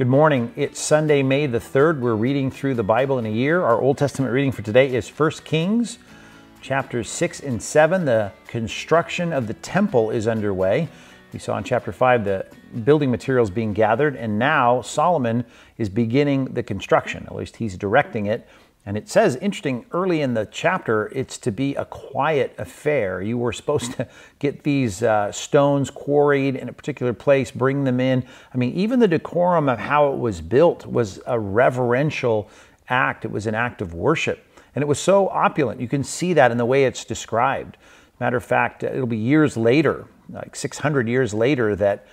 Good morning. It's Sunday, May the 3rd. We're reading through the Bible in a year. Our Old Testament reading for today is 1 Kings, chapters 6 and 7. The construction of the temple is underway. We saw in chapter 5 the building materials being gathered, and now Solomon is beginning the construction. At least he's directing it. And it says, interesting, early in the chapter, it's to be a quiet affair. You were supposed to get these uh, stones quarried in a particular place, bring them in. I mean, even the decorum of how it was built was a reverential act, it was an act of worship. And it was so opulent. You can see that in the way it's described. Matter of fact, it'll be years later, like 600 years later, that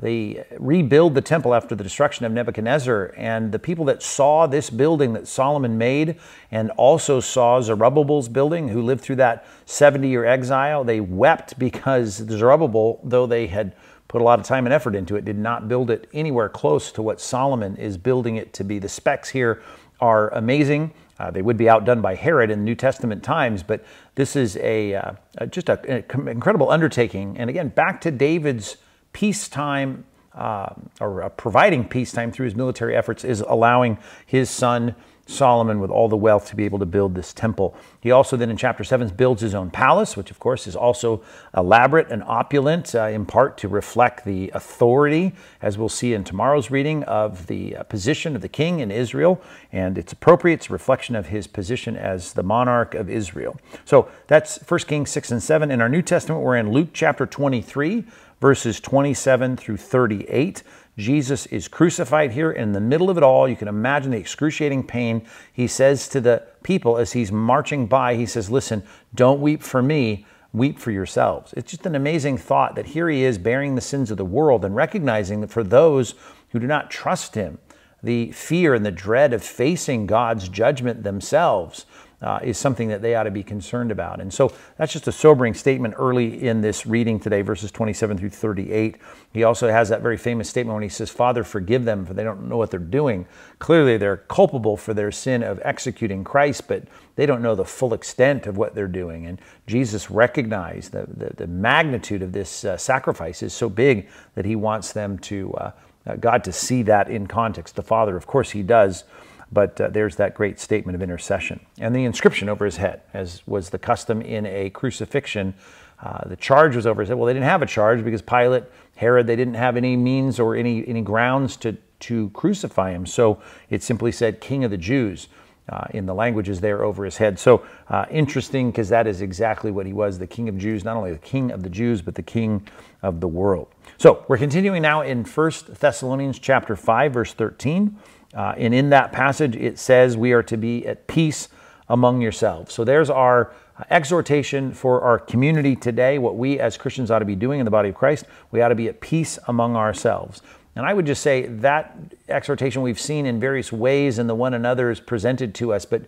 they rebuild the temple after the destruction of Nebuchadnezzar, and the people that saw this building that Solomon made and also saw Zerubbabel's building, who lived through that 70 year exile, they wept because Zerubbabel, though they had put a lot of time and effort into it, did not build it anywhere close to what Solomon is building it to be. The specs here are amazing. Uh, they would be outdone by Herod in New Testament times, but this is a uh, just an incredible undertaking. And again, back to David's peacetime uh, or uh, providing peacetime through his military efforts is allowing his son Solomon with all the wealth to be able to build this temple. He also then in chapter 7 builds his own palace, which of course is also elaborate and opulent, uh, in part to reflect the authority, as we'll see in tomorrow's reading, of the uh, position of the king in Israel. And it's appropriate, it's a reflection of his position as the monarch of Israel. So that's 1 Kings 6 and 7. In our New Testament, we're in Luke chapter 23 verses 27 through 38. Jesus is crucified here in the middle of it all. You can imagine the excruciating pain. He says to the people as he's marching by, he says, Listen, don't weep for me, weep for yourselves. It's just an amazing thought that here he is bearing the sins of the world and recognizing that for those who do not trust him, the fear and the dread of facing God's judgment themselves uh, is something that they ought to be concerned about. And so that's just a sobering statement early in this reading today, verses 27 through 38. He also has that very famous statement when he says, Father, forgive them, for they don't know what they're doing. Clearly, they're culpable for their sin of executing Christ, but they don't know the full extent of what they're doing. And Jesus recognized the, the, the magnitude of this uh, sacrifice is so big that he wants them to, uh, uh God to see that in context. The Father, of course, he does. But uh, there's that great statement of intercession. And the inscription over his head, as was the custom in a crucifixion. Uh, the charge was over his head. Well, they didn't have a charge because Pilate, Herod, they didn't have any means or any, any grounds to, to crucify him. So it simply said, King of the Jews. Uh, in the languages there over his head. So uh, interesting because that is exactly what he was the King of Jews, not only the King of the Jews, but the King of the world. So we're continuing now in 1 Thessalonians chapter 5, verse 13. Uh, and in that passage, it says we are to be at peace among yourselves. So there's our exhortation for our community today, what we as Christians ought to be doing in the body of Christ. We ought to be at peace among ourselves. And I would just say that exhortation we've seen in various ways in the one another is presented to us, but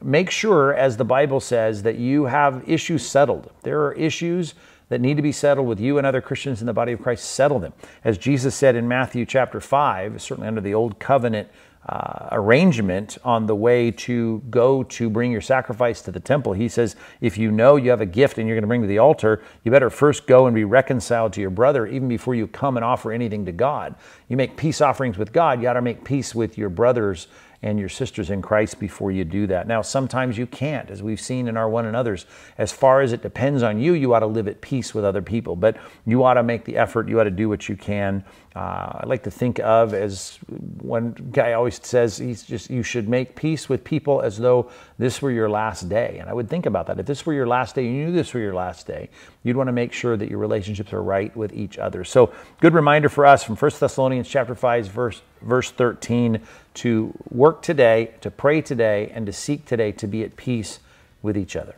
make sure, as the Bible says, that you have issues settled. There are issues that need to be settled with you and other Christians in the body of Christ, settle them. As Jesus said in Matthew chapter 5, certainly under the old covenant uh, arrangement on the way to go to bring your sacrifice to the temple. He says, if you know you have a gift and you're going to bring to the altar, you better first go and be reconciled to your brother even before you come and offer anything to God. You make peace offerings with God, you got to make peace with your brothers and your sisters in Christ before you do that. Now, sometimes you can't, as we've seen in our one another's. As far as it depends on you, you ought to live at peace with other people, but you ought to make the effort, you ought to do what you can. Uh, I like to think of as one guy always says, he's just, you should make peace with people as though this were your last day. And I would think about that. If this were your last day, you knew this were your last day, you'd want to make sure that your relationships are right with each other. So, good reminder for us from 1 Thessalonians chapter 5, verse, verse 13 to work today, to pray today, and to seek today to be at peace with each other.